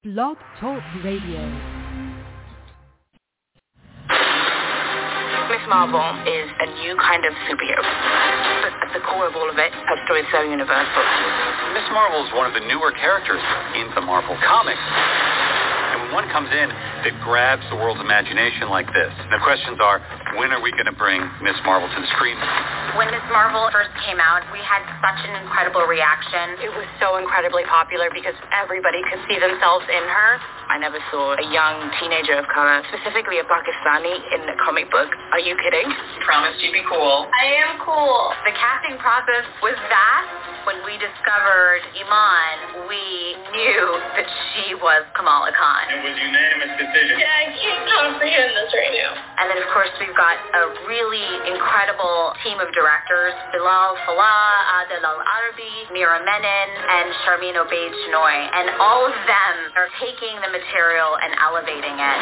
Blog Talk Radio. Miss Marvel is a new kind of superhero. But at the core of all of it, her story is so universal. Miss Marvel is one of the newer characters in the Marvel Comics. And when one comes in that grabs the world's imagination like this, the questions are, when are we going to bring Miss Marvel to the screen? When Miss Marvel first came out, we had such an incredible reaction. It was so incredibly popular because everybody could see themselves in her. I never saw a young teenager of color, specifically a Pakistani, in a comic book. Are you kidding? Promise you'd be cool. I am cool. The casting process was vast. When we discovered Iman, we knew that she was Kamala Khan. It was unanimous decision. Yeah, I can't comprehend this right now. And then, of course, we've got a really incredible team of directors, Bilall Fallah, Adel Al-Arabi, Meera Menon, and Sharmeen Obaid Chinoy. And all of them are taking the material and elevating it.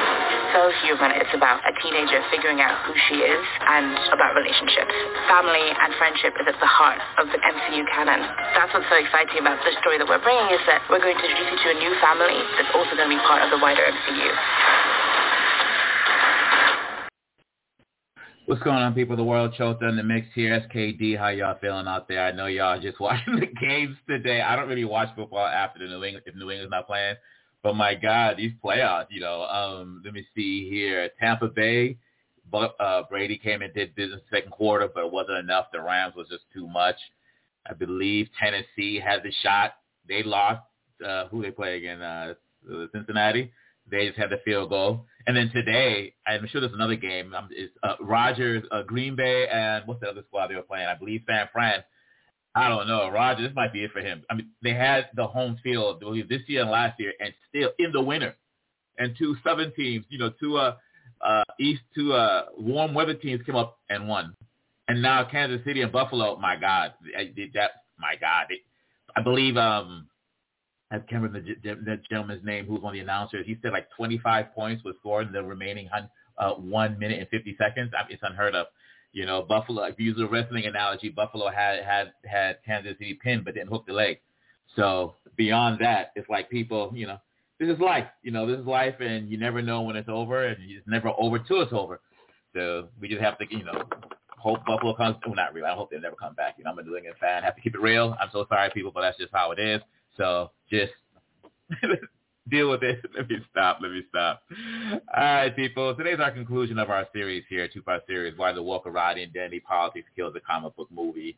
So human. It's about a teenager figuring out who she is and about relationships. Family and friendship is at the heart of the MCU canon. That's what's so exciting about the story that we're bringing is that we're going to introduce you to a new family that's also going to be part of the wider MCU. What's going on, people? The World in the mix here. SKD, how y'all feeling out there? I know y'all just watching the games today. I don't really watch football after the New England if New England's not playing. But my God, these playoffs, you know. Um, let me see here. Tampa Bay, but uh, Brady came and did business second quarter, but it wasn't enough. The Rams was just too much. I believe Tennessee had the shot. They lost. Uh, who they play again? Uh, Cincinnati. They just had the field goal. And then today, I'm sure there's another game. Um, it's uh, Rodgers, uh, Green Bay, and what's the other squad they were playing? I believe San Fran. I don't know. Roger, this might be it for him. I mean, they had the home field this year and last year, and still in the winter. And two southern teams, you know, two uh, uh, east, two uh, warm weather teams came up and won. And now Kansas City and Buffalo, my God, I did that. My God, it, I believe um, I can't remember the, the gentleman's name who was of the announcers. He said like 25 points was scored in the remaining uh, one minute and 50 seconds. I mean, it's unheard of. You know, Buffalo. If you use a wrestling analogy, Buffalo had had had Kansas City pinned, but didn't hook the leg. So beyond that, it's like people, you know, this is life. You know, this is life, and you never know when it's over, and it's never over till it's over. So we just have to, you know, hope Buffalo comes. Well, not really. I hope they never come back. You know, I'm a New England fan. I have to keep it real. I'm so sorry, people, but that's just how it is. So just deal with it. Let me stop. Let me stop. All right, people. Today's our conclusion of our series here, two-part series, Why the Wokerati and Identity Politics Kills a Comic Book Movie.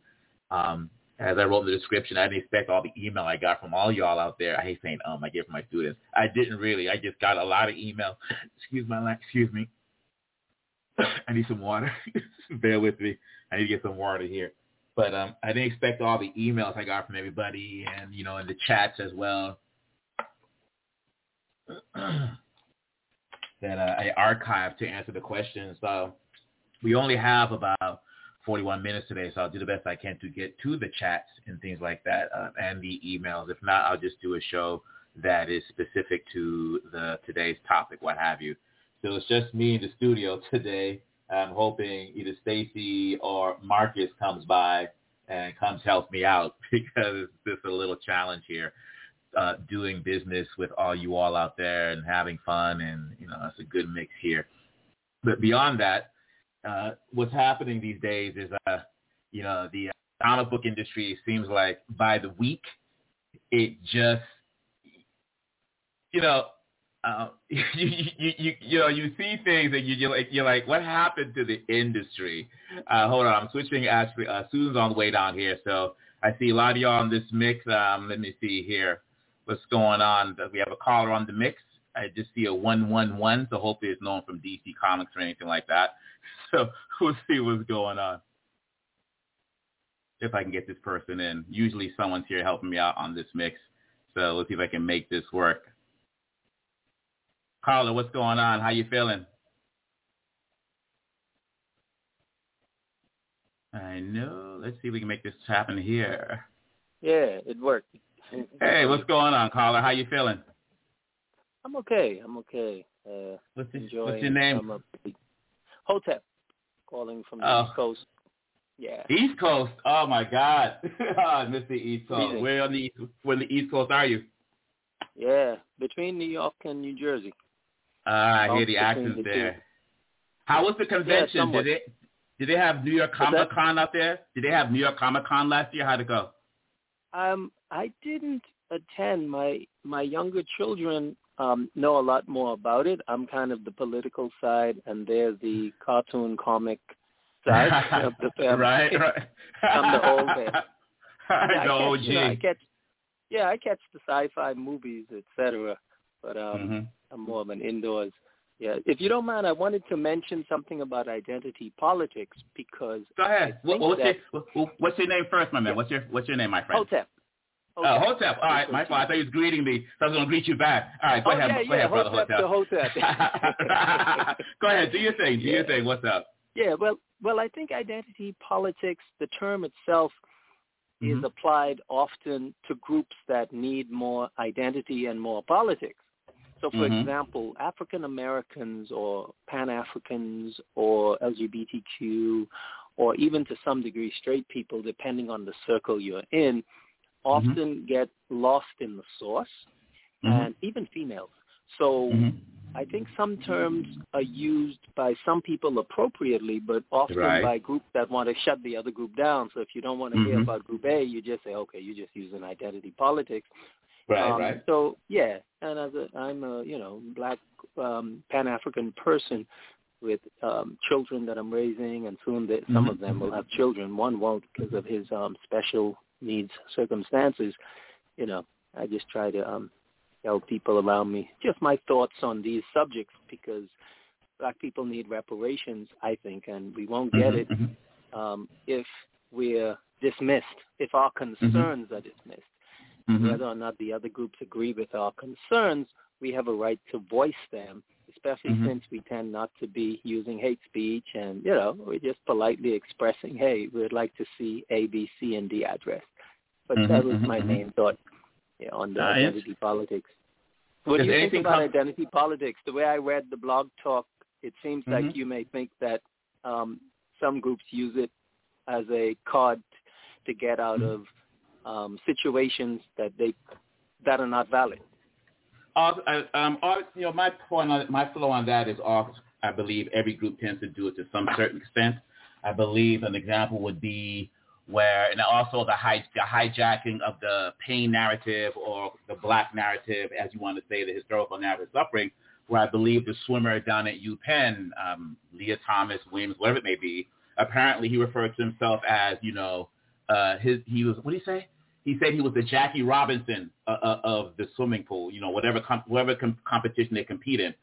Um, as I wrote in the description, I didn't expect all the email I got from all y'all out there. I hate saying um, I get from my students. I didn't really. I just got a lot of email. Excuse my excuse me. I need some water. Bear with me. I need to get some water here. But um, I didn't expect all the emails I got from everybody and, you know, in the chats as well that uh, I archived to answer the questions. So we only have about 41 minutes today, so I'll do the best I can to get to the chats and things like that uh, and the emails. If not, I'll just do a show that is specific to the today's topic, what have you. So it's just me in the studio today. I'm hoping either Stacy or Marcus comes by and comes help me out because is a little challenge here uh, doing business with all you all out there and having fun, and you know it's a good mix here. But beyond that, uh, what's happening these days is, uh, you know, the comic book industry seems like by the week, it just, you know, uh, you, you, you, you know, you see things and you, you're like, you're like, what happened to the industry? Uh, hold on, I'm switching. Actually, uh, Susan's on the way down here, so I see a lot of y'all on this mix. Um, let me see here what's going on. We have a caller on the mix. I just see a 111, so hopefully it's known from DC Comics or anything like that. So we'll see what's going on. If I can get this person in. Usually someone's here helping me out on this mix. So let's see if I can make this work. Caller, what's going on? How you feeling? I know. Let's see if we can make this happen here. Yeah, it worked. Hey, what's going on, caller? How you feeling? I'm okay. I'm okay. Uh, what's, your, what's your name? Hotep, calling from the oh. East Coast. Yeah. East Coast. Oh my God, I miss the East Coast. Where on the East, where the East Coast are you? Yeah, between New York and New Jersey. Uh, I hear the accents the there. Two. How was the convention? Yeah, did it did they have New York Comic Con out there? Did they have New York Comic Con last year? How'd it go? Um, I didn't attend. My my younger children um, know a lot more about it. I'm kind of the political side, and they're the cartoon comic side of the family. right, right. I'm the old head. Yeah, the I OG. Catch, you know, I catch, yeah, I catch the sci-fi movies, etc. But um, mm-hmm. I'm more of an indoors yeah, if you don't mind, I wanted to mention something about identity politics because go ahead. What, what's, that, your, what's your name first, my man? Yeah. What's your What's your name, my friend? Hotep. Oh, Hotep. All right, my fault. I thought you was greeting me, so I was going to greet you back. All right, go oh, ahead. Yeah, go yeah, ahead, brother Hotep. Hotep. Hotep. go ahead. Do your thing. Do yeah. your thing. What's up? Yeah. Well, well, I think identity politics, the term itself, mm-hmm. is applied often to groups that need more identity and more politics. So, for mm-hmm. example, African Americans or Pan Africans or LGBTQ, or even to some degree straight people, depending on the circle you're in, often mm-hmm. get lost in the source, and even females. So, Mm-hmm. I think some terms are used by some people appropriately, but often right. by groups that want to shut the other group down. So if you don't want to hear Mhm. about Group A, you just say, okay, you're just use an identity politics. Right, Um, right. So yeah, and as a I'm a you know black um, Pan African person with um, children that I'm raising, and soon that some Mhm. of them will have children. One won't because of his um, special needs circumstances. You know, I just try to um, tell people around me just my thoughts on these subjects because black people need reparations, I think, and we won't get Mhm, it mhm. um, if we're dismissed, if our concerns are dismissed Mhm. whether or not the other groups agree with our concerns, we have a right to voice them, especially Mhm. since we tend not to be using hate speech and, you know, we're just politely expressing, hey, we'd like to see A, B, C, and D addressed. But Mhm, that was mhm, my mhm. main thought yeah, on the Nice. identity politics. What Does do you think about come- identity politics? The way I read the blog talk, it seems like Mhm. you may think that um, some groups use it as a card to get out of um, situations that they that are not valid. Uh, um, you know, my point on my flow on that is off. I believe every group tends to do it to some certain extent. I believe an example would be where, and also the, hij- the hijacking of the pain narrative or the black narrative, as you want to say, the historical narrative suffering, where I believe the swimmer down at UPenn, um, Lia Thomas, Williams, whatever it may be, apparently he referred to himself as, you know, uh, his he was what did he say? He said he was the Jackie Robinson uh, uh, of the swimming pool, you know, whatever com- whatever com- competition they compete in.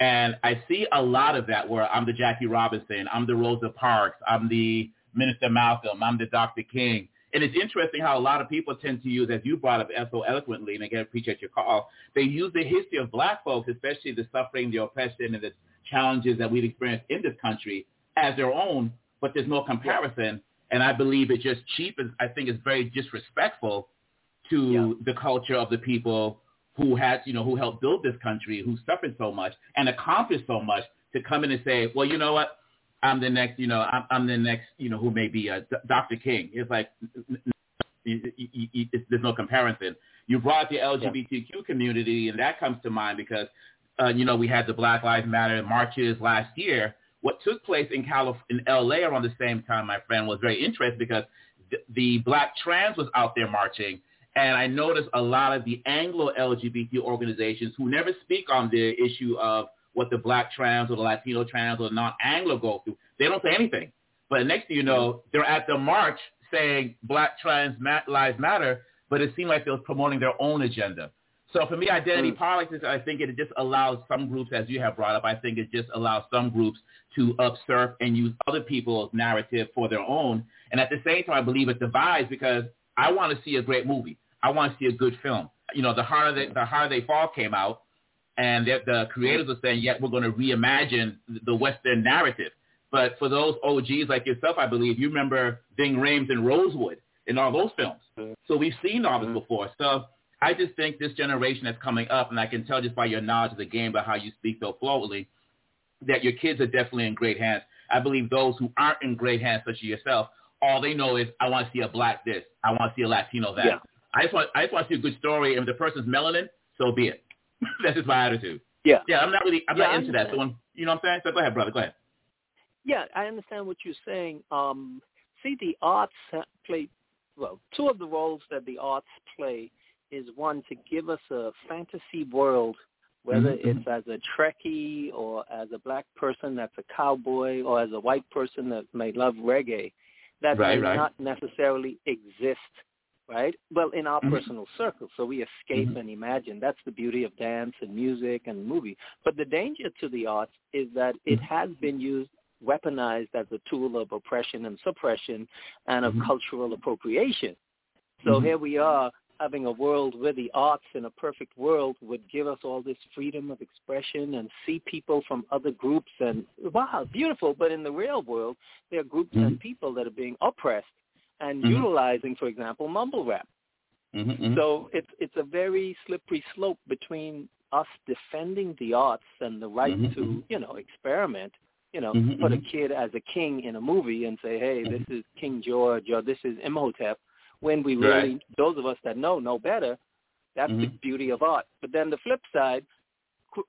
And I see a lot of that where I'm the Jackie Robinson, I'm the Rosa Parks, I'm the Minister Malcolm, I'm the Dr. King. And it's interesting how a lot of people tend to use, as you brought up so eloquently, and again, appreciate your call, they use the history of black folks, especially the suffering, the oppression, and the challenges that we've experienced in this country as their own, but there's no comparison. And I believe it just cheapens, I think it's very disrespectful to Yeah. the culture of the people who had, you know, who helped build this country, who suffered so much and accomplished so much to come in and say, well, you know what? I'm the next, you know, I'm, I'm the next, you know, who may be uh, D- Dr. King. It's like, n- n- you- you- you- it's, there's no comparison. You brought the LGBTQ community, and that comes to mind because, uh, you know, we had the Black Lives Matter marches last year. What took place in Calif- in LA around the same time, my friend, was very interesting because the, the Black trans was out there marching, and I noticed a lot of the Anglo LGBT organizations who never speak on the issue of what the Black trans or the Latino trans or non-Anglo go through. They don't say anything. But next thing you know, they're at the march saying Black trans lives matter, but it seemed like they were promoting their own agenda. So for me, identity Mm. politics, I think it just allows some groups, as you have brought up, I think it just allows some groups to usurp and use other people's narrative for their own. And at the same time, I believe it divides because I want to see a great movie. I want to see a good film. You know, the harder they, the harder they fall came out, And the creators are saying, yeah, we're going to reimagine the Western narrative. But for those OGs like yourself, I believe, you remember Ving Rhames and Rosewood in all those films. So we've seen all this before. So I just think this generation that's coming up, and I can tell just by your knowledge of the game, by how you speak so fluently, that your kids are definitely in great hands. I believe those who aren't in great hands, such as yourself, all they know is I want to see a black this, I want to see a Latino that. Yeah. I just want I just want to see a good story, and if the person's melanin, so be it. That's just my attitude. Yeah. Yeah, I'm not really I'm yeah, not into that. So when, you know what I'm saying? So go ahead, brother. Go ahead. Yeah, I understand what you're saying. Um, see, the arts play well. Two of the roles that the arts play is one to give us a fantasy world, whether mm-hmm. it's as a Trekkie or as a black person that's a cowboy or as a white person that may love reggae, that right, may right. not necessarily exist right? Well, in our mm-hmm. personal circle, so we escape mm-hmm. and imagine. That's the beauty of dance and music and movie. But the danger to the arts is that it mm-hmm. has been used, weaponized as a tool of oppression and suppression and of Mm-hmm. cultural appropriation. So here we are having a world where the arts in a perfect world would give us all this freedom of expression and see people from other groups and wow, beautiful. But in the real world, there are groups and people that are being oppressed and Mhm. utilizing, for example, mumble rap. Mm-hmm. So it's it's a very slippery slope between us defending the arts and the right Mhm, to mhm. you know experiment. You know, Mhm, put a kid as a king in a movie and say, hey, this Mm-hmm. is King George or this is Imhotep, when we Right. really, those of us that know know better, that's the Mhm. beauty of art. But then the flip side,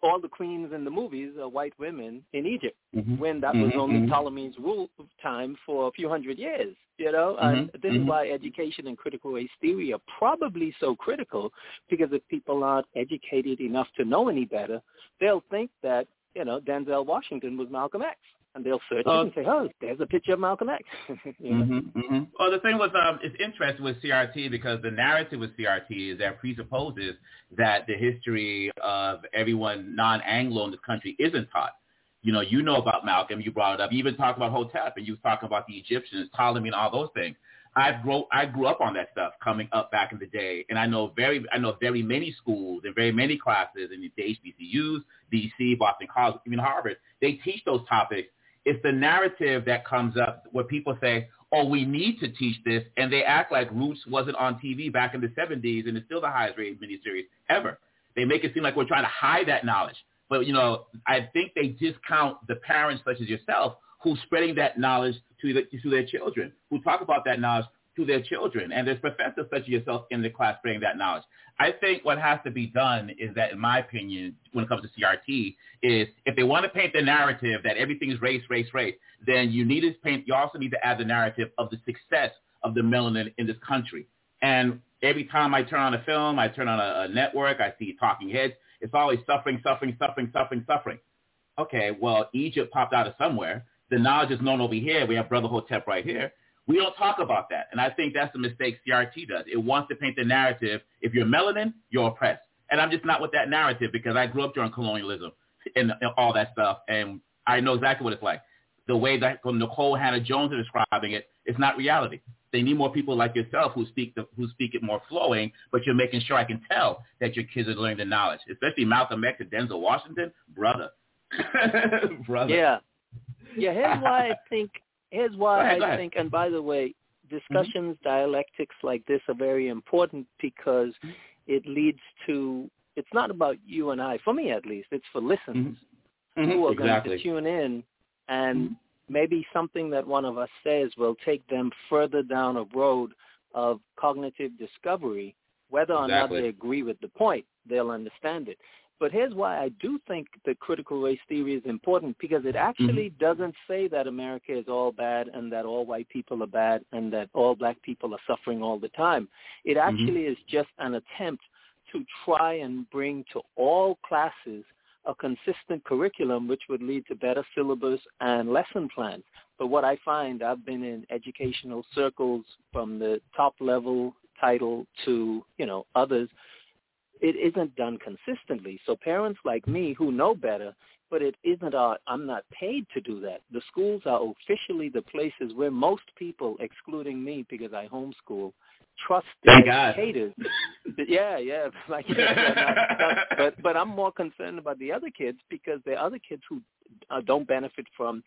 all the queens in the movies are white women in Egypt Mhm. when that was Mhm, only mhm. Ptolemy's rule time for a few hundred years. You know, Mhm, and this is mhm. why education and critical race theory are probably so critical because if people aren't educated enough to know any better, they'll think that you know Denzel Washington was Malcolm X, and they'll search Uh, it and say, "Oh, there's a picture of Malcolm X." you know? Mm-hmm, mm-hmm. Well, the thing was, um, it's interesting with CRT because the narrative with CRT is that presupposes that the history of everyone non-Anglo in this country isn't taught. You know, you know about Malcolm, you brought it up. You even talked about Hotep, and you was talking about the Egyptians, Ptolemy, and all those things. I grew I grew up on that stuff coming up back in the day, and I know very I know very many schools and very many classes in the HBCUs, DC, Boston College, even Harvard. They teach those topics. It's the narrative that comes up where people say, "Oh, we need to teach this," and they act like Roots wasn't on TV back in the '70s, and it's still the highest rated miniseries ever. They make it seem like we're trying to hide that knowledge. But you know, I think they discount the parents such as yourself who's spreading that knowledge to the, to their children, who talk about that knowledge to their children. And there's professors such as yourself in the class spreading that knowledge. I think what has to be done is that, in my opinion, when it comes to CRT, is if they want to paint the narrative that everything is race, race, race, then you need to paint. You also need to add the narrative of the success of the melanin in this country. And every time I turn on a film, I turn on a, a network, I see talking heads. It's always suffering, suffering, suffering, suffering, suffering. Okay, well, Egypt popped out of somewhere. The knowledge is known over here. We have Brother Hotep right here. We don't talk about that. And I think that's the mistake CRT does. It wants to paint the narrative. If you're melanin, you're oppressed. And I'm just not with that narrative because I grew up during colonialism and, and all that stuff. And I know exactly what it's like. The way that Nikole Hannah Jones is describing it, it's not reality. They need more people like yourself who speak the, who speak it more flowing, but you're making sure I can tell that your kids are learning the knowledge, especially Malcolm X and Denzel Washington, brother, brother. Yeah, yeah. Here's why I think. Here's why ahead, I think. And by the way, mm-hmm. discussions, dialectics like this are very important because mm-hmm. it leads to. It's not about you and I. For me, at least, it's for listeners Mhm, who mm-hmm. are exactly. going to tune in and maybe something that one of us says will take them further down a road of cognitive discovery. Whether or not they agree with the point, they'll understand it. But here's why I do think the critical race theory is important because it mm-hmm. actually doesn't say that America is all bad and that all white people are bad and that all black people are suffering all the time. It mm-hmm. actually is just an attempt to try and bring to all classes a consistent curriculum which would lead to better syllabus and lesson plans. But what I find, I've been in educational circles from the top level title to, you know, others, it isn't done consistently. So parents like me who know better, but it isn't our, I'm not paid to do that. The schools are officially the places where most people, excluding me because I homeschool, trust Thank educators. yeah, yeah. Like, not, but but I'm more concerned about the other kids because there are other kids who uh, don't benefit from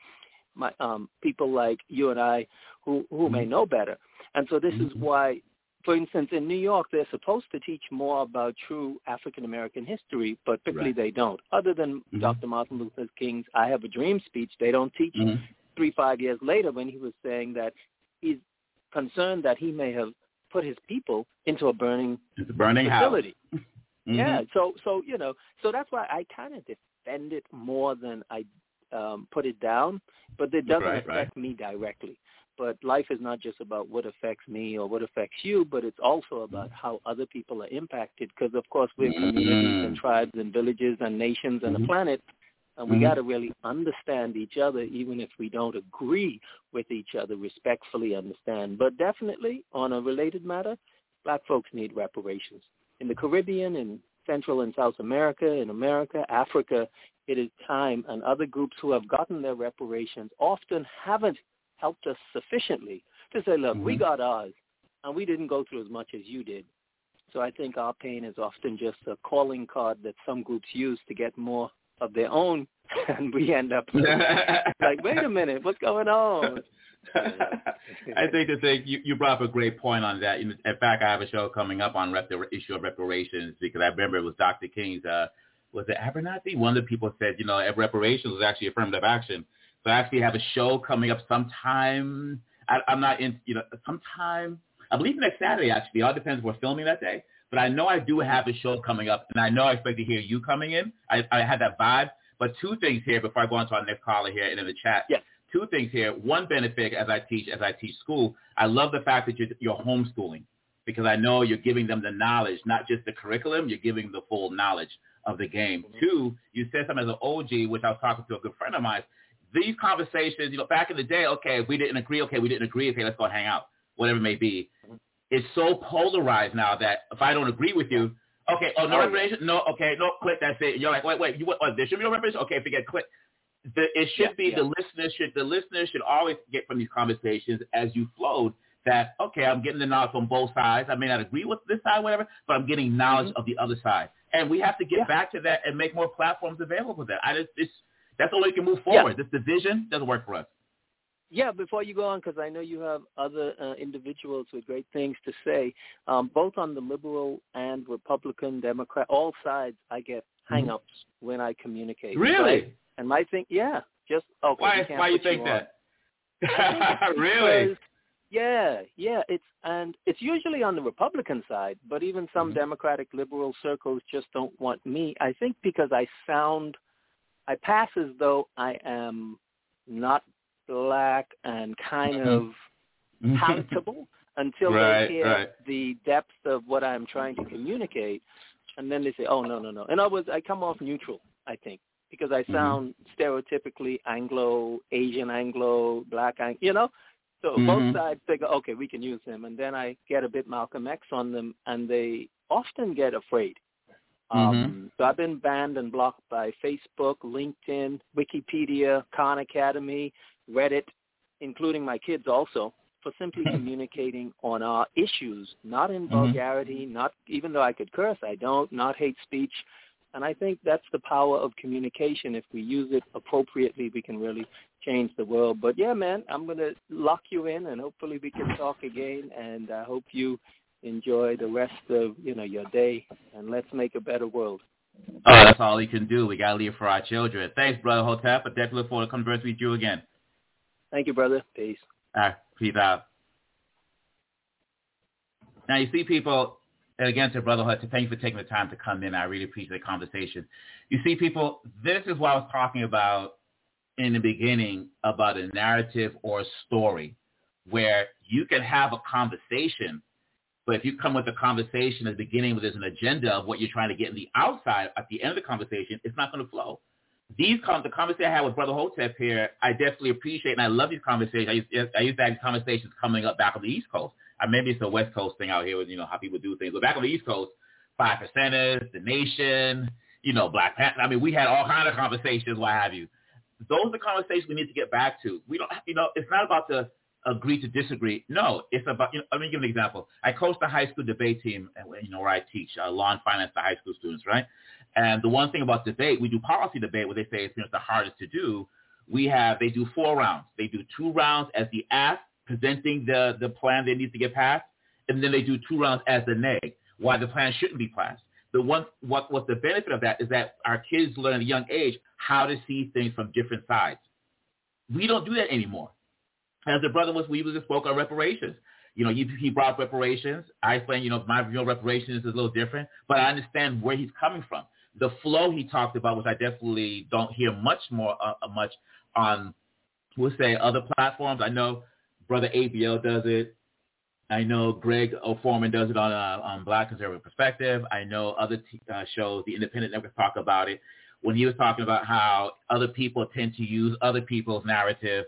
my um people like you and I who who mm-hmm. may know better. And so this mm-hmm. is why for instance, in New York, they're supposed to teach more about true African American history, but typically right. they don't. Other than mm-hmm. Dr. Martin Luther King's "I Have a Dream" speech, they don't teach mm-hmm. three, five years later when he was saying that he's concerned that he may have put his people into a burning, it's a burning facility. House. Mm-hmm. Yeah, so so you know, so that's why I kind of defend it more than I um, put it down, but it doesn't right, affect right. me directly. But life is not just about what affects me or what affects you, but it's also about how other people are impacted. Because of course we're communities and tribes and villages and nations and mm-hmm. a planet, and we mm-hmm. got to really understand each other, even if we don't agree with each other, respectfully understand. But definitely, on a related matter, black folks need reparations. In the Caribbean, in Central and South America, in America, Africa, it is time, and other groups who have gotten their reparations often haven't helped us sufficiently to say, look, mm-hmm. we got ours, and we didn't go through as much as you did. So I think our pain is often just a calling card that some groups use to get more of their own, and we end up like, wait a minute, what's going on? I think the thing you, you brought up a great point on that. In fact, I have a show coming up on rep, the issue of reparations because I remember it was Dr. King's. Uh, was it Abernathy? One of the people said, you know, reparations was actually affirmative action. So I actually have a show coming up sometime. I, I'm not in, you know, sometime. I believe next Saturday actually. It all depends if we're filming that day. But I know I do have a show coming up, and I know I expect to hear you coming in. I, I had that vibe. But two things here before I go on to our next caller here and in the chat. Yes. Two things here. One benefit as I teach, as I teach school, I love the fact that you're, you're homeschooling because I know you're giving them the knowledge, not just the curriculum. You're giving the full knowledge of the game. Mm-hmm. Two, you said something as an OG, which I was talking to a good friend of mine. These conversations, you know, back in the day, okay, if we didn't agree, okay, we didn't agree, okay, let's go hang out, whatever it may be. It's so polarized now that if I don't agree with you, Okay. Oh, no reparation. No. Okay. No. Click. That's it. You're like, wait, wait. You what? Oh, there should be no reparation. Okay. Forget. Click. The, it should yeah, be yeah. the listeners should the listeners should always get from these conversations as you flowed that okay, I'm getting the knowledge from both sides. I may not agree with this side, whatever, but I'm getting knowledge mm-hmm. of the other side. And we have to get yeah. back to that and make more platforms available for that. I just it's that's the only way we can move forward. This division doesn't work for us. Yeah, before you go on, because I know you have other uh, individuals with great things to say, um, both on the liberal and Republican, Democrat, all sides, I get mm-hmm. hangups mm-hmm. when I communicate. Really? Right? And my thing, yeah, just okay. Why? Why you think you that? really? Because, yeah, yeah. It's and it's usually on the Republican side, but even some mm-hmm. Democratic liberal circles just don't want me. I think because I sound, I pass as though I am not black and kind mm-hmm. of mm-hmm. palatable until right, they hear right. the depth of what I'm trying to communicate, and then they say, "Oh no, no, no." In other words, I come off neutral. I think because I mm-hmm. sound mm-hmm. stereotypically Anglo, Asian Anglo, black, Ang- you know. So mm-hmm. both sides figure, okay, we can use him, and then I get a bit Malcolm X on them, and they often get afraid. Um, mm-hmm. So I've been banned and blocked by Facebook, LinkedIn, Wikipedia, Khan Academy, Reddit, including my kids also, for simply communicating on our issues, not in mm-hmm. vulgarity, not even though I could curse, I don't, not hate speech. And I think that's the power of communication. If we use it appropriately, we can really change the world. But yeah, man, I'm going to lock you in and hopefully we can talk again. And I hope you enjoy the rest of, you know, your day and let's make a better world. Oh, that's all you can do. We got to leave for our children. Thanks, Brother Hotep. I definitely look forward to conversing with you again. Thank you, brother. Peace. All right. Peace out. Now, you see people, and again, to Brother Hut, thank you for taking the time to come in. I really appreciate the conversation. You see people, this is what I was talking about in the beginning about a narrative or a story where you can have a conversation, but if you come with a conversation at the beginning where there's an agenda of what you're trying to get in the outside, at the end of the conversation, it's not going to flow these the conversation I had with Brother Hotep here, I definitely appreciate and I love these conversations. I used, I used to have conversations coming up back on the East Coast. I maybe it's a West Coast thing out here with you know how people do things, but back on the East Coast, five percenters, the nation, you know, Black Panther. I mean, we had all kind of conversations, what have you. Those are the conversations we need to get back to. We don't, you know, it's not about the agree to disagree. No, it's about, you know, let me give an example. I coach the high school debate team, you know, where I teach uh, law and finance to high school students, right? And the one thing about debate, we do policy debate where they say it's you know, the hardest to do. We have, they do four rounds. They do two rounds as the aff, presenting the, the plan that needs to get passed, and then they do two rounds as the neg, why the plan shouldn't be passed. The one, what, what the benefit of that is that our kids learn at a young age how to see things from different sides. We don't do that anymore. As the brother was, we just spoke on reparations. You know, he, he brought reparations. I explained, you know, my view on reparations is a little different, but I understand where he's coming from. The flow he talked about, which I definitely don't hear much more, uh, uh much on, we'll say, other platforms. I know Brother ABL does it. I know Greg O'Foreman does it on, uh, on Black Conservative Perspective. I know other t- uh, shows, the Independent Network, talk about it. When he was talking about how other people tend to use other people's narrative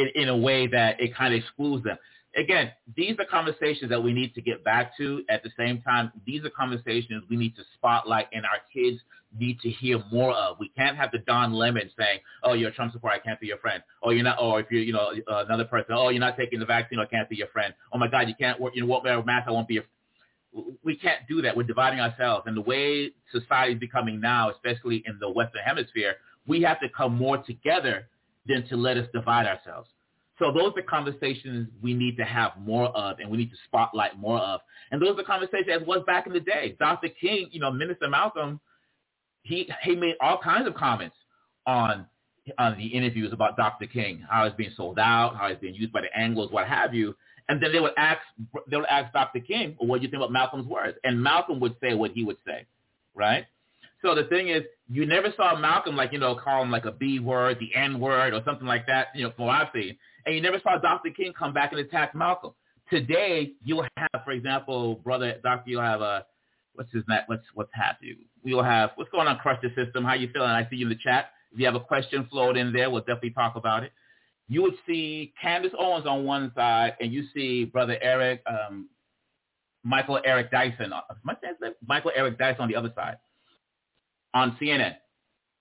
in, in a way that it kind of excludes them again, these are conversations that we need to get back to. At the same time, these are conversations we need to spotlight and our kids need to hear more of. We can't have the Don Lemon saying, "Oh, you're a Trump supporter, I can't be your friend." Or you're not, or if you're, you know, uh, another person, "Oh, you're not taking the vaccine, I can't be your friend." Oh my God, you can't work, you know, won't wear a mask, I won't be your. We can't do that. We're dividing ourselves, and the way society is becoming now, especially in the Western Hemisphere, we have to come more together than to let us divide ourselves. So those are conversations we need to have more of and we need to spotlight more of. And those are conversations as was back in the day. Dr. King, you know, Minister Malcolm, he he made all kinds of comments on on the interviews about Dr. King, how it's being sold out, how it's being used by the Anglos, what have you. And then they would ask they would ask Dr. King, well, what do you think about Malcolm's words? And Malcolm would say what he would say, right? So the thing is, you never saw Malcolm like, you know, call him like a B word, the N word, or something like that, you know, from what I've seen and you never saw Dr. King come back and attack Malcolm. Today, you'll have, for example, brother Doctor, you'll have a what's his name? What's what's happening? We'll have what's going on, Crush the System. How you feeling? I see you in the chat. If you have a question float in there, we'll definitely talk about it. You would see Candace Owens on one side, and you see brother Eric, um, Michael Eric Dyson, uh, Michael Eric Dyson on the other side on CNN.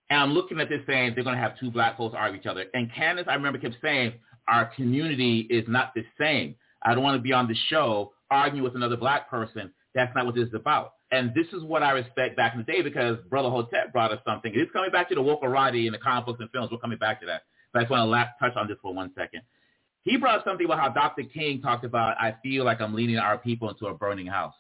And I'm looking at this saying they're going to have two black folks argue each other. And Candace, I remember, kept saying, our community is not the same. I don't want to be on the show arguing with another black person. That's not what this is about. And this is what I respect back in the day because Brother Hotep brought us something. It's coming back to the wokerati and the comic books and films. We're coming back to that. But I just want to touch on this for one second. He brought something about how Dr. King talked about, I feel like I'm leading our people into a burning house.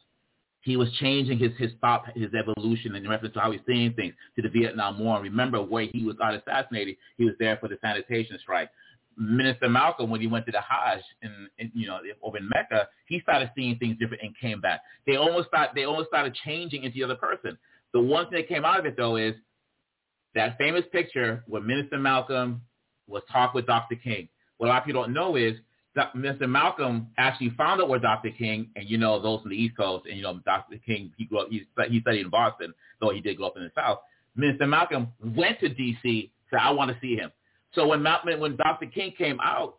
He was changing his, his thought, his evolution in reference to how he's seeing things to the Vietnam War. And remember where he was got assassinated, he was there for the sanitation strike. Minister Malcolm, when he went to the Hajj in, in, you know over in Mecca, he started seeing things different and came back. They almost start they almost started changing into the other person. The one thing that came out of it though is that famous picture where Minister Malcolm was talking with Dr. King. What a lot of people don't know is Mr. Malcolm actually found out where Dr. King, and you know those from the East Coast, and you know Dr. King, he grew up, he, he studied in Boston, though he did grow up in the South. Mr. Malcolm went to D.C. said, I want to see him. So when Malcolm, when Dr. King came out,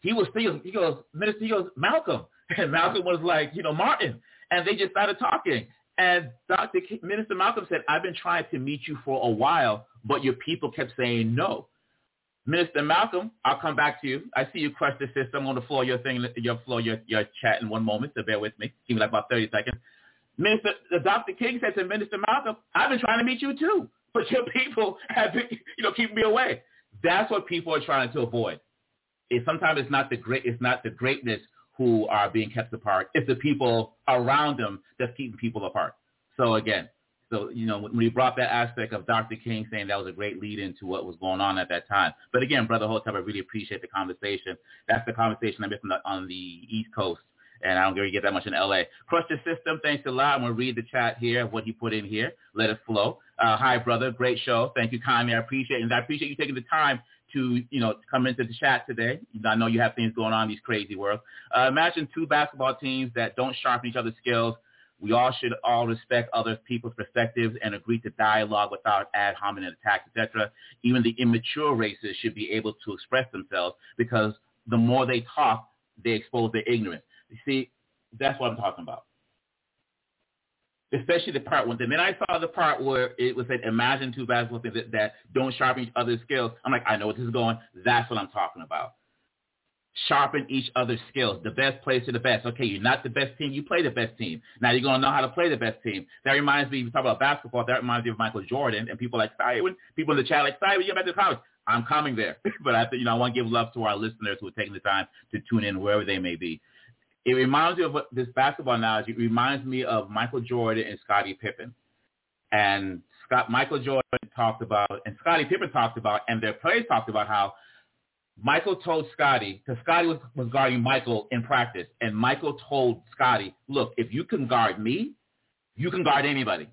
he was still, he goes, Minister, he goes, Malcolm. And Malcolm was like, you know, Martin. And they just started talking. And Dr. King, Minister Malcolm said, I've been trying to meet you for a while, but your people kept saying no. Minister Malcolm, I'll come back to you. I see you crush the system on the floor, your thing, your floor, your, your chat in one moment, so bear with me. Give me like about 30 seconds. Minister, Dr. King said to Minister Malcolm, I've been trying to meet you too, but your people have been, you know, keeping me away. That's what people are trying to avoid. It, sometimes it's not the great, it's not the greatness who are being kept apart. It's the people around them that's keeping people apart. So again, so you know when you brought that aspect of Dr. King saying that was a great lead into what was going on at that time. But again, Brother Hotep, I really appreciate the conversation. That's the conversation I missed on the, East Coast and I don't really get that much in LA. Crush the system. Thanks a lot. I'm gonna read the chat here, of what he put in here. Let it flow. Uh, hi, brother. Great show. Thank you kindly. I appreciate it, and I appreciate you taking the time to you know come into the chat today. I know you have things going on in these crazy world. Uh, imagine two basketball teams that don't sharpen each other's skills. We all should all respect other people's perspectives and agree to dialogue without ad hominem attacks, etc. Even the immature races should be able to express themselves because the more they talk, they expose their ignorance. You see, that's what I'm talking about. Especially the part when then I saw the part where it was said, imagine two basketball teams that, that don't sharpen each other's skills. I'm like, I know what this is going. That's what I'm talking about. Sharpen each other's skills. The best plays to the best. Okay, you're not the best team. You play the best team. Now you're going to know how to play the best team. That reminds me, we talk about basketball, that reminds me of Michael Jordan and people like, when people in the chat like, sorry, you get back to college, I'm coming there. but I you know, I want to give love to our listeners who are taking the time to tune in wherever they may be. It reminds me of what, this basketball analogy. It reminds me of Michael Jordan and Scottie Pippen. And Scott, Michael Jordan talked about, and Scottie Pippen talked about, and their players talked about how Michael told Scottie, because Scottie was, was guarding Michael in practice, and Michael told Scottie, look, if you can guard me, you can guard anybody.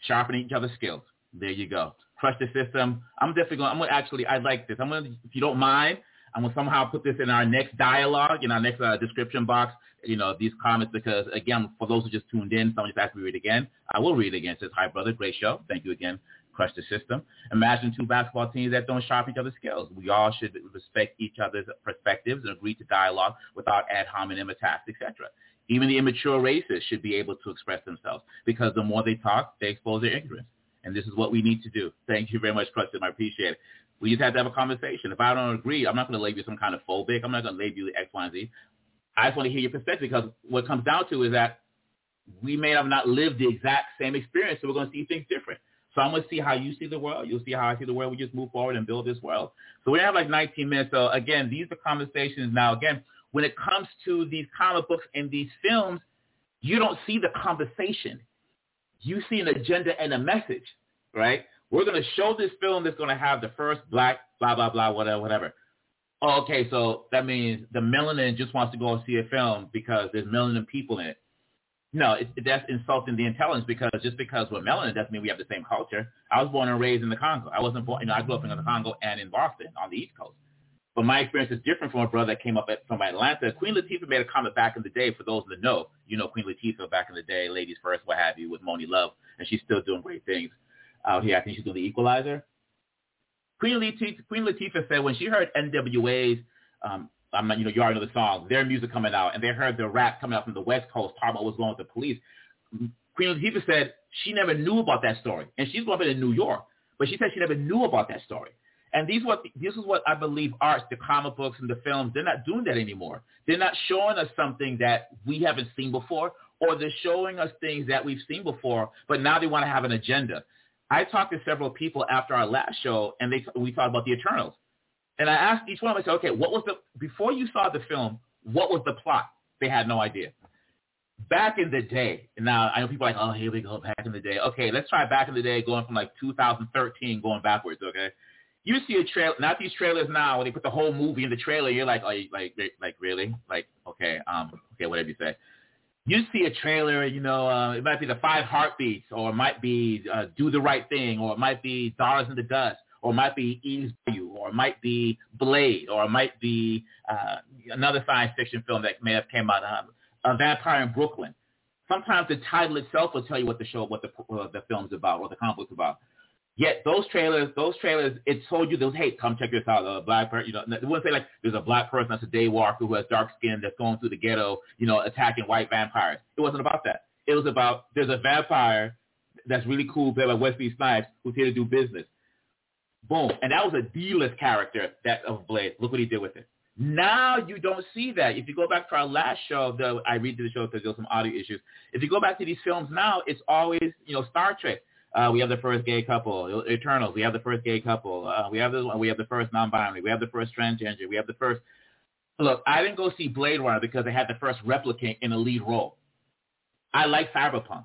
Sharpen each other's skills. There you go. Crush the system. I'm definitely going, I'm going to actually, I like this. I'm going to, if you don't mind, I'm going to somehow put this in our next dialogue, in our next uh, description box, you know, these comments, because again, for those who just tuned in, someone just asked me to read again. I will read again. It says, hi, brother. Great show. Thank you again crush the system. Imagine two basketball teams that don't sharpen each other's skills. We all should respect each other's perspectives and agree to dialogue without ad hominem attacks, etc. Even the immature races should be able to express themselves because the more they talk, they expose their ignorance. And this is what we need to do. Thank you very much, Preston. I appreciate it. We just have to have a conversation. If I don't agree, I'm not going to label you some kind of phobic. I'm not going to label you X, Y, and Z. I just want to hear your perspective because what comes down to is that we may have not lived the exact same experience, so we're going to see things different. So I'm going to see how you see the world. You'll see how I see the world. We just move forward and build this world. So we have like 19 minutes. So again, these are conversations now. Again, when it comes to these comic books and these films, you don't see the conversation. You see an agenda and a message, right? We're going to show this film that's going to have the first black, blah, blah, blah, whatever, whatever. Okay, so that means the melanin just wants to go and see a film because there's melanin people in it. No, it, that's insulting the intelligence because just because we're melanin doesn't mean we have the same culture. I was born and raised in the Congo. I wasn't born, you know, I grew up in the Congo and in Boston on the East Coast. But my experience is different from a brother that came up at, from Atlanta. Queen Latifah made a comment back in the day. For those that know, you know Queen Latifah back in the day, ladies first, what have you, with Monie Love, and she's still doing great things out here. I think she's doing the Equalizer. Queen Latifah, Queen Latifah said when she heard NWA's um, I'm not, you know, you already know the song, their music coming out, and they heard the rap coming out from the West Coast talking about what's going on with the police. Queen Latifah said she never knew about that story, and she's growing up in New York, but she said she never knew about that story. And these what this is what I believe arts, the comic books and the films, they're not doing that anymore. They're not showing us something that we haven't seen before, or they're showing us things that we've seen before, but now they want to have an agenda. I talked to several people after our last show, and they we talked about the Eternals. And I asked each one of them, I said, okay, what was the, before you saw the film, what was the plot? They had no idea. Back in the day, now I know people are like, oh, here we go, back in the day. Okay, let's try back in the day, going from like 2013, going backwards, okay? You see a trailer, not these trailers now, when they put the whole movie in the trailer, you're like, oh, like, like really? Like, okay, um, okay, whatever you say. You see a trailer, you know, uh, it might be the five heartbeats, or it might be uh, Do the Right Thing, or it might be Dollars in the Dust or might be Eve's Bayou, or might be Blade, or might be uh, another science fiction film that may have came out, um, A Vampire in Brooklyn. Sometimes the title itself will tell you what the show, what the uh, the film's about, or the comic book's about. Yet those trailers, those trailers, it told you those, hey, come check this out. A black person, you know, it wouldn't say like there's a black person that's a daywalker who has dark skin that's going through the ghetto, you know, attacking white vampires. It wasn't about that. It was about there's a vampire that's really cool, played by Wesley Snipes, who's here to do business. Boom. And that was a D-list character that of Blade. Look what he did with it. Now you don't see that. If you go back to our last show, the, I read to the show because there was some audio issues. If you go back to these films now, it's always, you know, Star Trek. Uh, we have the first gay couple, Eternals. We have the first gay couple. Uh, we have the we have the first non-binary. We have the first transgender. We have the first. Look, I didn't go see Blade Runner because they had the first replicant in a lead role. I like Cyberpunk.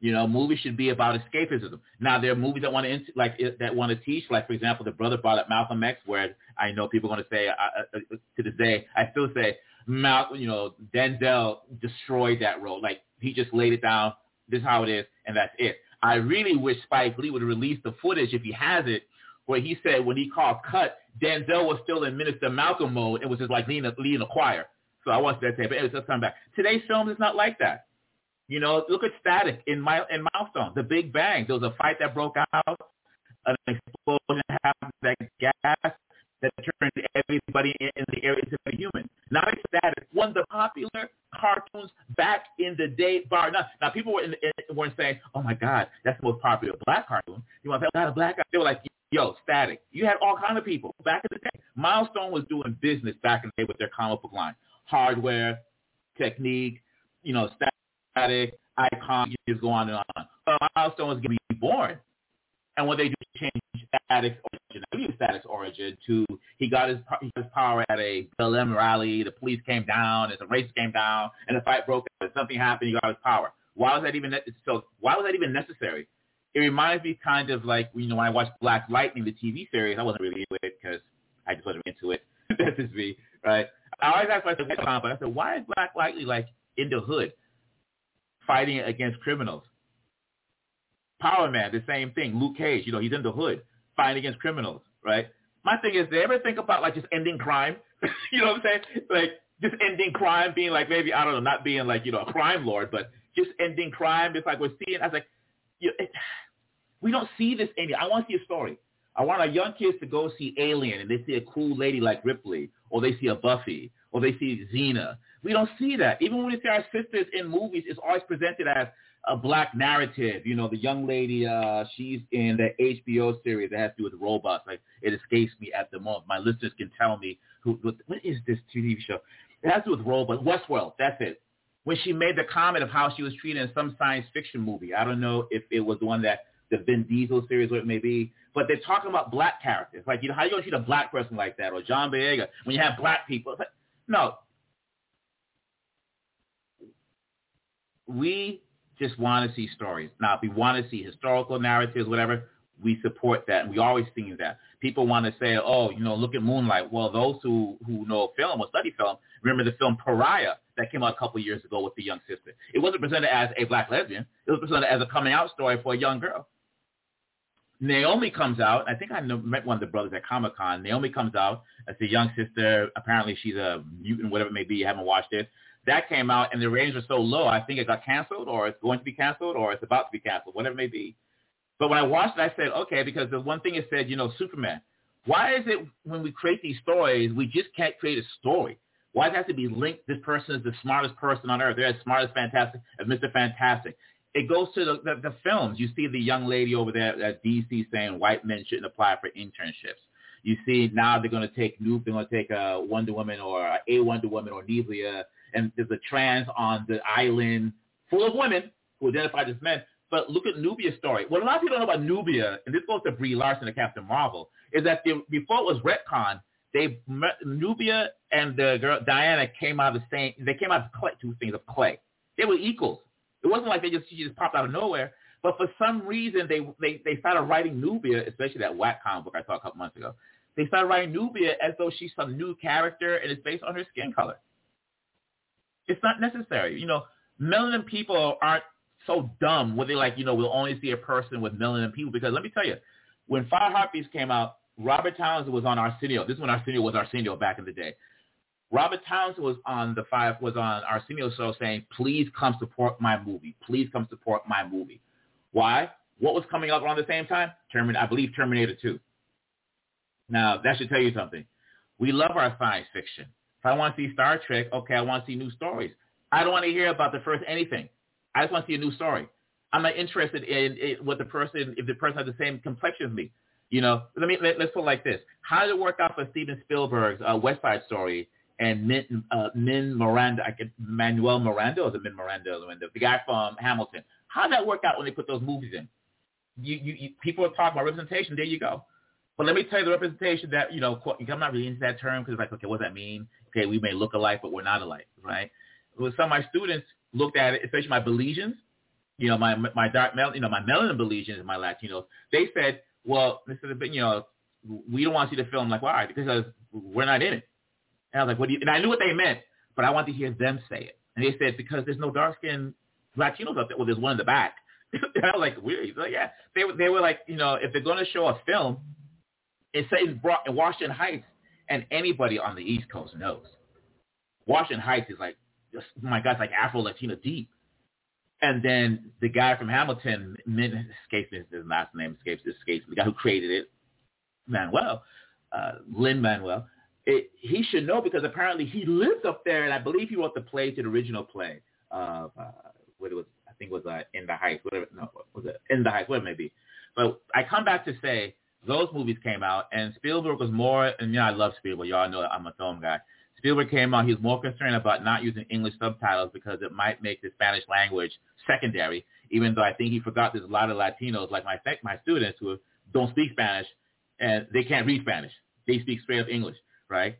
You know, movies should be about escapism. Now, there are movies that want to like that want to teach, like for example, the brother brought up Malcolm X, where I know people are going to say uh, uh, to this day, I still say, Mal, you know, Denzel destroyed that role. Like he just laid it down. This is how it is, and that's it. I really wish Spike Lee would release the footage if he has it, where he said when he called cut, Denzel was still in Minister Malcolm mode. It was just like leading a, leading a choir. So I watched that tape, but was just coming back. Today's film is not like that. You know, look at Static in my in Milestone, The Big Bang. There was a fight that broke out, an explosion happened, that gas that turned everybody in the area into a human. Now it's Static, one of the popular cartoons back in the day. Bar now, now people were in, in, weren't saying, "Oh my God, that's the most popular black cartoon." You want say, "Oh, a black guy?" They were like, "Yo, Static." You had all kind of people back in the day. Milestone was doing business back in the day with their comic book line. Hardware, technique, you know, static, icon, just go on and on. But Milestone was going to be born. And what they do change Static's origin, I origin, to he got his, his power at a BLM rally. The police came down, and the race came down, and the fight broke out. And something happened. He got his power. Why was that even so? Why was that even necessary? It reminds me kind of like you know when I watched Black Lightning, the TV series. I wasn't really into it because I just wasn't into it. That's just me, right? I always ask myself, but I said, why is Black Lightning like in the hood, fighting against criminals? Power Man, the same thing. Luke Cage, you know, he's in the hood fighting against criminals, right? My thing is, you ever think about like just ending crime? you know what I'm saying? Like just ending crime, being like maybe I don't know, not being like you know a crime lord, but just ending crime. It's like we're seeing. I was like, you know, it, we don't see this ending. I want to see a story. I want our young kids to go see Alien and they see a cool lady like Ripley, or they see a Buffy, or they see Xena. We don't see that. Even when we see our sisters in movies, it's always presented as a black narrative. You know, the young lady, uh, she's in the HBO series that has to do with robots. Like it escapes me at the moment. My listeners can tell me who what, what is this TV show? It has to do with robots. Westworld. That's it. When she made the comment of how she was treated in some science fiction movie, I don't know if it was the one that the Vin Diesel series, what it may be, but they're talking about black characters. Like, you know, how you gonna treat a black person like that, or John Boyega when you have black people? Like, no, we just want to see stories. Now, if we want to see historical narratives, whatever, we support that. We always seen that. People want to say, oh, you know, look at Moonlight. Well, those who, who know film or study film remember the film Pariah that came out a couple years ago with the young sister. It wasn't presented as a black lesbian. It was presented as a coming out story for a young girl. Naomi comes out. I think I met one of the brothers at Comic Con. Naomi comes out as a young sister. Apparently, she's a mutant, whatever it may be. You haven't watched it. That came out, and the ratings were so low. I think it got canceled, or it's going to be canceled, or it's about to be canceled, whatever it may be. But when I watched it, I said, okay, because the one thing it said, you know, Superman. Why is it when we create these stories, we just can't create a story? Why does it have to be linked? This person is the smartest person on earth. They're as smart as Fantastic as Mr. Fantastic. It goes to the, the, the films. You see the young lady over there at DC saying white men shouldn't apply for internships. You see now they're going to take Nuke, they're going to take uh, uh, a Wonder Woman or a Wonder Woman or Nubia, and there's a trans on the island full of women who identify as men. But look at Nubia's story. What a lot of people don't know about Nubia, and this goes to Brie Larson and Captain Marvel, is that they, before it was retcon, they met, Nubia and the girl Diana came out of the same. They came out of clay, two things of clay. They were equals. It wasn't like they just she just popped out of nowhere. But for some reason, they they they started writing Nubia, especially that whack comic book I saw a couple months ago. They started writing Nubia as though she's some new character and it's based on her skin color. It's not necessary. You know, melanin people aren't so dumb where they like, you know, we'll only see a person with melanin people because let me tell you, when Five Heartbeats came out, Robert Townsend was on Arsenio. This is when Arsenio was Arsenio back in the day. Robert Townsend was on the five was on Arsenio show saying, "Please come support my movie. Please come support my movie." Why? What was coming up around the same time? Terminator, I believe Terminator 2. Now that should tell you something. We love our science fiction. If I want to see Star Trek, okay, I want to see new stories. I don't want to hear about the first anything. I just want to see a new story. I'm not interested in, in what the person if the person has the same complexion as me. You know, let me let, us put it like this: How did it work out for Steven Spielberg's uh, West Side Story and Min, uh, Min Miranda? I could Manuel Miranda or the Min Miranda, the guy from Hamilton. How did that work out when they put those movies in? You, you, you people are talking about representation. There you go. But let me tell you the representation that you know. I'm not really into that term because like, okay, what does that mean? Okay, we may look alike, but we're not alike, right? Well, some of my students looked at it, especially my Belizeans, you know, my my dark mel, you know, my melanin Belizeans, and my Latinos. They said well, this is a bit, you know, we don't want to see the film. Like, why? Because we're not in it. And I was like, what do you, and I knew what they meant, but I want to hear them say it. And they said, because there's no dark-skinned Latinos up there. Well, there's one in the back. I was like, weird. He's like, yeah. They, they were like, you know, if they're going to show a film, it's set in, in Washington Heights, and anybody on the East Coast knows. Washington Heights is like, oh my God, it's like Afro-Latino deep. And then the guy from Hamilton, Min, escapes his last name escapes escapes the guy who created it, Manuel, uh, Lin Manuel. It, he should know because apparently he lived up there, and I believe he wrote the play to the original play of uh, what it was. I think it was uh, In the Heights, whatever. No, was it In the Heights? Whatever it may be. But I come back to say those movies came out, and Spielberg was more, and you know, I love Spielberg. Y'all know I'm a film guy. Spielberg came out, he was more concerned about not using English subtitles because it might make the Spanish language secondary, even though I think he forgot there's a lot of Latinos, like my my students, who don't speak Spanish, and they can't read Spanish. They speak straight up English, right?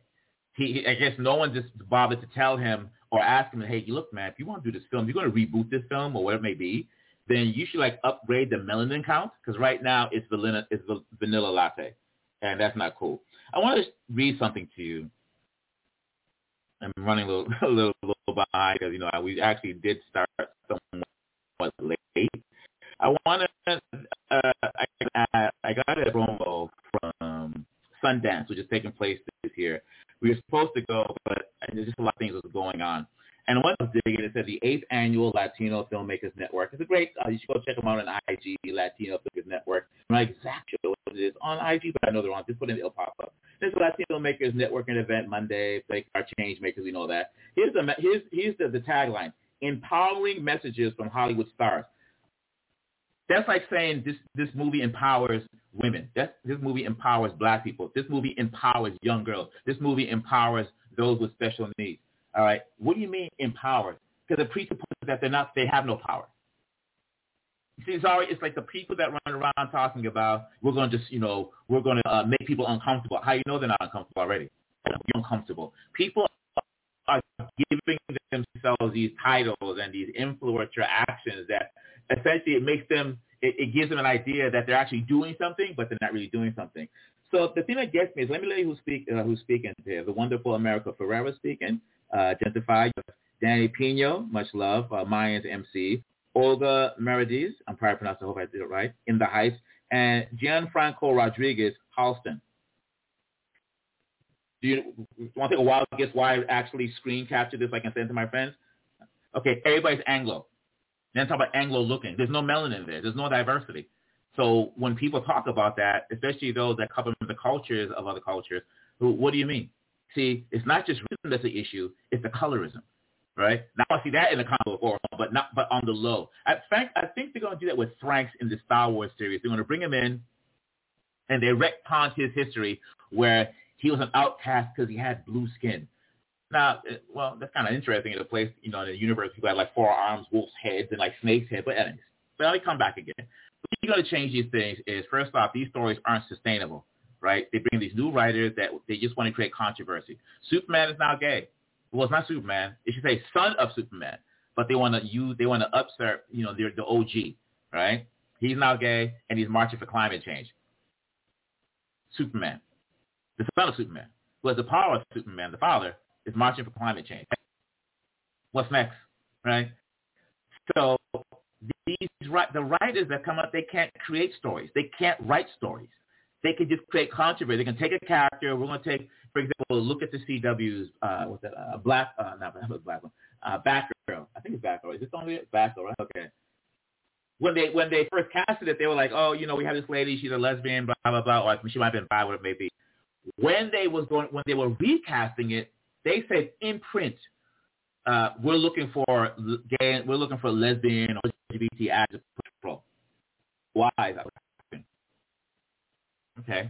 He, I guess no one just bothered to tell him or ask him, hey, look, man, if you want to do this film, you're going to reboot this film or whatever it may be, then you should like upgrade the melanin count because right now it's vanilla, it's vanilla latte, and that's not cool. I want to read something to you. I'm running a little, a little, a little behind because you know we actually did start somewhat late. I want to. Uh, I, I got a promo from Sundance, which is taking place this year. We were supposed to go, but there's just a lot of things was going on. And one of digging, it said the eighth annual Latino Filmmakers Network. It's a great, uh, you should go check them out on IG, Latino Filmmakers Network. I'm not exactly sure what it is on IG, but I know they're on. Just put in, it'll pop up. There's a Latino Filmmakers Networking event Monday. Like our change makers, we know that. Here's the here's here's the, the tagline: empowering messages from Hollywood stars. That's like saying this this movie empowers women. That's, this movie empowers black people. This movie empowers young girls. This movie empowers those with special needs. All right. What do you mean empowered? Because it presupposes that they're not, they have no power. See, it's it's like the people that run around talking about we're going to just, you know, we're going to uh, make people uncomfortable. How you know they're not uncomfortable already? They're uncomfortable. People are giving themselves these titles and these influencer actions that essentially it makes them, it, it gives them an idea that they're actually doing something, but they're not really doing something. So the thing that gets me is, let me let you who's, speak, uh, who's speaking here. The wonderful America Ferrera speaking uh, identified. Danny Pino, much love, uh, Mayans MC. Olga Merediz, I'm probably pronouncing, I hope I did it right, In the Heights. And Gianfranco Rodriguez, Halston. Do you, want to take a while to guess why I actually screen captured this so I can send to my friends? Okay, everybody's Anglo. Then talk about Anglo looking. There's no melanin there. There's no diversity. So when people talk about that, especially those that come from the cultures of other cultures, who, what do you mean? See, it's not just racism that's the issue; it's the colorism, right? Now I see that in the comic book, but not but on the low. I think I think they're going to do that with Franks in the Star Wars series. They're going to bring him in, and they retcon his history where he was an outcast because he had blue skin. Now, uh, well, that's kind of interesting in a place, you know, in the universe, people had like four arms, wolf's heads, and like snake's head. But anyways, but me come back again. What you're going to change these things is, first off, these stories aren't sustainable right? They bring these new writers that they just want to create controversy. Superman is now gay. Well, it's not Superman. It should say son of Superman. But they want to use, they want to upstart, you know, the, the OG, right? He's now gay and he's marching for climate change. Superman, the son of Superman, who has the power of Superman, the father, is marching for climate change. What's next, right? So these the writers that come up, they can't create stories. They can't write stories they can just create controversy. They can take a character. We're going to take, for example, look at the CW's, uh, what's that, uh, Black, uh, not Black one, uh, Batgirl. I think it's Batgirl. Is this only Batgirl, right? Okay. When they when they first casted it, they were like, oh, you know, we have this lady, she's a lesbian, blah blah blah, or she might have been bi, whatever it may be. When they was going, when they were recasting it, they said in print, uh, we're looking for gay, we're looking for lesbian or LGBT actors. Why? Is that happen? Okay.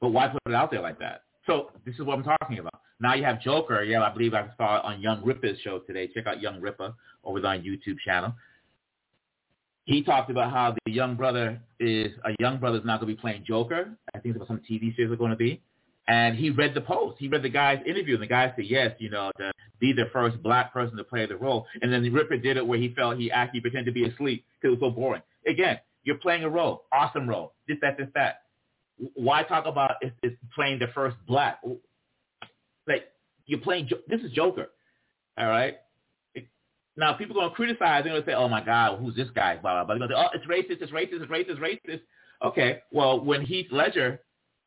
But why put it out there like that? So this is what I'm talking about. Now you have Joker. Yeah, I believe I saw it on Young Rippa's show today. Check out Young Ripper over on YouTube channel. He talked about how the young brother is a young brother is not going to be playing Joker. I think about some TV series are going to be. And he read the post. He read the guy's interview, and the guy said, yes, you know, to be the first black person to play the role. And then Rippa did it where he felt he actually pretended to be asleep because it was so boring. Again, you're playing a role, awesome role, this, that, this, that why talk about it's, it's playing the first black? Like you're playing. This is Joker, all right. now people are gonna criticize. They're gonna say, "Oh my God, who's this guy?" Blah blah blah. They're gonna say, "Oh, it's racist. It's racist. It's racist. Racist." Okay. Well, when Heath Ledger,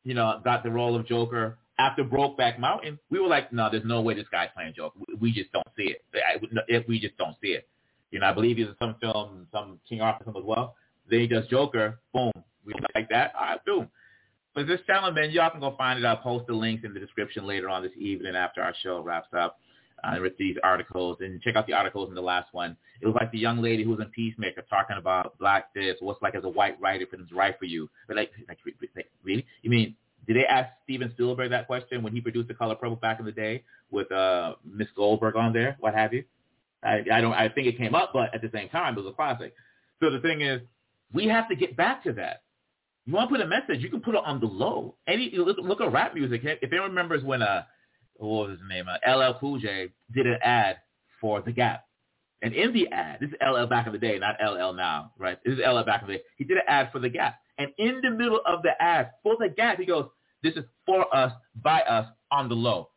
you know, got the role of Joker after Brokeback Mountain, we were like, "No, there's no way this guy's playing Joker. We just don't see it. We just don't see it." You know, I believe he's in some film, some King Arthur film as well. Then he does Joker. Boom. We like that. All right, boom. But this channel, man, y'all can go find it. I'll post the links in the description later on this evening after our show wraps up uh, with these articles. And check out the articles in the last one. It was like the young lady who was in Peacemaker talking about black this, what's like as a white writer for them write for you. But like, like, like really? You mean did they ask Steven Spielberg that question when he produced The Color Purple back in the day with uh, Miss Goldberg on there, what have you? I, I don't. I think it came up, but at the same time, it was a classic. So the thing is, we have to get back to that. You want to put a message, you can put it on the low. Any look, look at rap music. If anyone remembers when uh, what was his name? Uh, LL Cool J did an ad for The Gap. And in the ad, this is LL back in the day, not LL now, right? This is LL back in the day. He did an ad for The Gap. And in the middle of the ad for The Gap, he goes, this is for us, by us, on the low.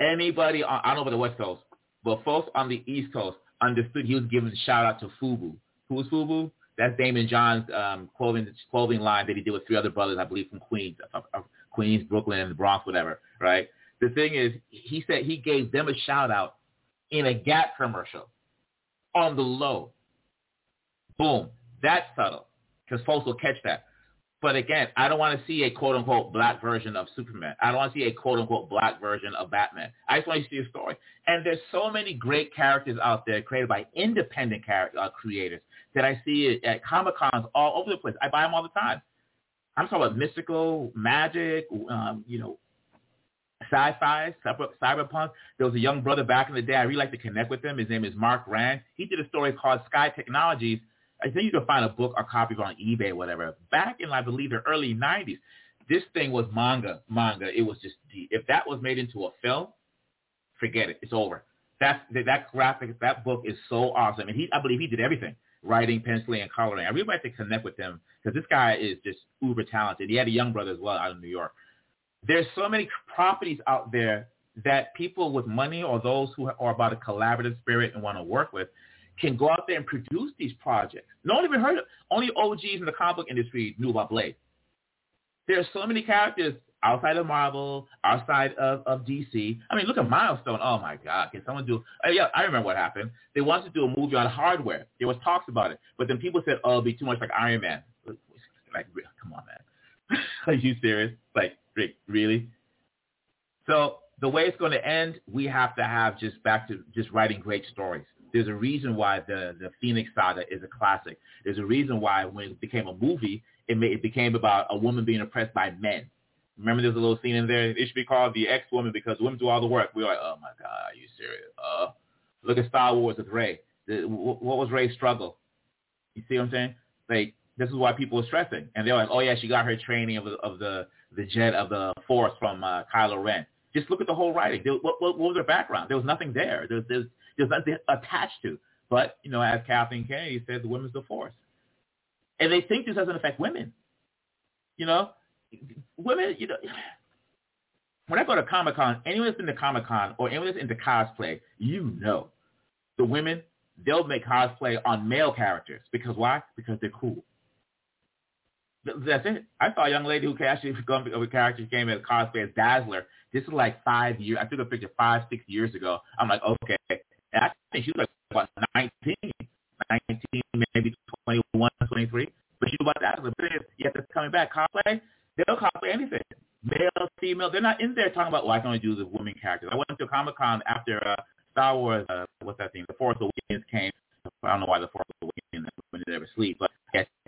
Anybody, on, I don't know about the West Coast, but folks on the East Coast understood he was giving a shout out to Fubu. Who was Fubu? That's Daymond John's um, clothing clothing line that he did with three other brothers, I believe, from Queens, uh, uh, Queens, Brooklyn, and the Bronx, whatever, right? The thing is, he said he gave them a shout out in a Gap commercial on the low. Boom. That's subtle because folks will catch that. But again, I don't want to see a quote unquote black version of Superman. I don't want to see a quote unquote black version of Batman. I just want to see a story. And there's so many great characters out there created by independent character, uh, creators that I see at Comic Cons all over the place. I buy them all the time. I'm talking about mystical, magic, um, you know, sci-fi, cyberpunk. There was a young brother back in the day. I really like to connect with him. His name is Mark Rand. He did a story called Sky Technologies. I think you can find a book or copy on eBay or whatever. Back in, I believe, the early 90s, this thing was manga. Manga. It was just deep. If that was made into a film, forget it. It's over. That's, that graphic, that book is so awesome. And he, I believe he did everything writing, penciling, and coloring. I really like to connect with him because this guy is just uber talented. He had a young brother as well out of New York. There's so many properties out there that people with money or those who are about a collaborative spirit and want to work with can go out there and produce these projects. No one even heard of Only OGs in the comic book industry knew about Blade. There are so many characters outside of Marvel, outside of, of DC. I mean, look at Milestone. Oh my God, can someone do? Uh, yeah, I remember what happened. They wanted to do a movie on hardware. There was talks about it, but then people said, "Oh, it'll be too much like Iron Man." Like, come on, man. Are you serious? Like, really? So the way it's going to end, we have to have just back to just writing great stories. There's a reason why the the Phoenix Saga is a classic. There's a reason why when it became a movie, it made, it became about a woman being oppressed by men. Remember, there's a little scene in there. It should be called the X Woman because women do all the work. We are like, oh my god, are you serious? Uh, look at Star Wars with. The, what was Rey's struggle? You see what I'm saying? Like this is why people are stressing, and they're like, oh yeah, she got her training of the of the the jet of the Force from uh, Kylo Ren. Just look at the whole writing. There, what, what, what was their background? There was nothing there. There's, there's, there's nothing attached to. But, you know, as Kathleen Kennedy said, the women's the force. And they think this doesn't affect women. You know, women, you know, when I go to Comic-Con, anyone that's been to Comic-Con or anyone that's into cosplay, you know the women, they'll make cosplay on male characters. Because why? Because they're cool. That's it. I saw a young lady who actually a character came as cosplay as Dazzler. This is like five years. I took a picture five, six years ago. I'm like, okay. And I think she was like, what, 19, 19, maybe 21, 23. But she was about Dazzler. But yet they're coming back. Cosplay, they'll cosplay anything. Male, female. They're not in there talking about, well, I can only do the women characters. I went to Comic-Con after uh, Star Wars, uh, what's that thing, The Force Awakens came. I don't know why The Force Awakens when they ever sleep, but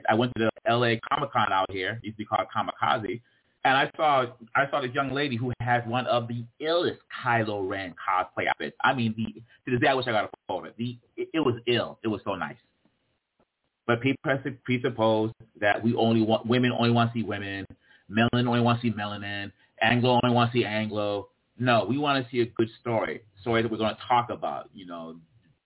I went to the LA Comic Con out here. Used to be called Comikaze. And I saw I saw this young lady who has one of the illest Kylo Ren cosplay outfits. I mean, the to this day I wish I got a photo. The it, it was ill. It was so nice. But people presuppose that we only want women only want to see women, melanin only want to see melanin, Anglo only want to see Anglo. No, we want to see a good story, story that we're going to talk about. You know,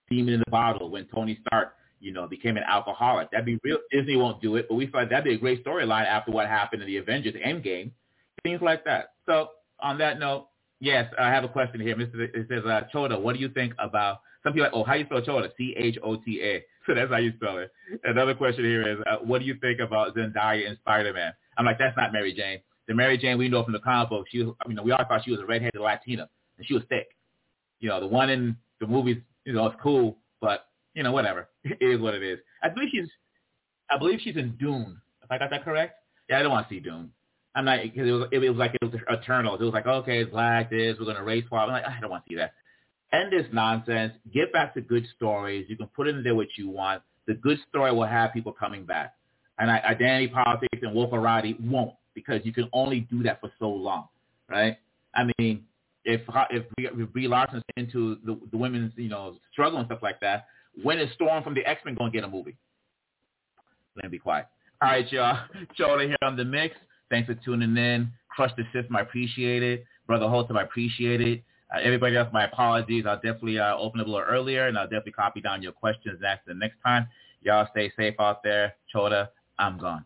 Demon in the Bottle when Tony Stark you know, became an alcoholic. That'd be real. Disney won't do it, but we thought that'd be a great storyline after what happened in the Avengers Endgame, things like that. So on that note, yes, I have a question here. Mr. It says, uh, Chota, what do you think about? Some people are like, oh, how you spell Chota? C H O T A. So that's how you spell it. Another question here is, uh, what do you think about Zendaya in Spider-Man? I'm like, that's not Mary Jane. The Mary Jane we know from the comic book, she was, I mean, we all thought she was a redheaded Latina, and she was thick. You know, the one in the movies, you know, it's cool, but you know, whatever. It is what it is. I believe she's, I believe she's in Dune. If I got that correct. Yeah, I don't want to see Dune. I'm not because it was it, was like it was Eternals. It was like okay, it's black. This we're gonna race swap. I'm like I don't want to see that. End this nonsense. Get back to good stories. You can put in there what you want. The good story will have people coming back. And I, identity politics and Wolf won't because you can only do that for so long, right? I mean, if if, we if Brie Larson's into the, the women's you know struggle and stuff like that, when is Storm from the X Men going to get a movie? Let me be quiet. All right, y'all. Choda here on the mix. Thanks for tuning in. Crush the system. I appreciate it. Brother Holtam, I appreciate it. Uh, everybody else, my apologies. I'll definitely uh, open up a little earlier, and I'll definitely copy down your questions and ask the next time. Y'all stay safe out there. Choda, I'm gone.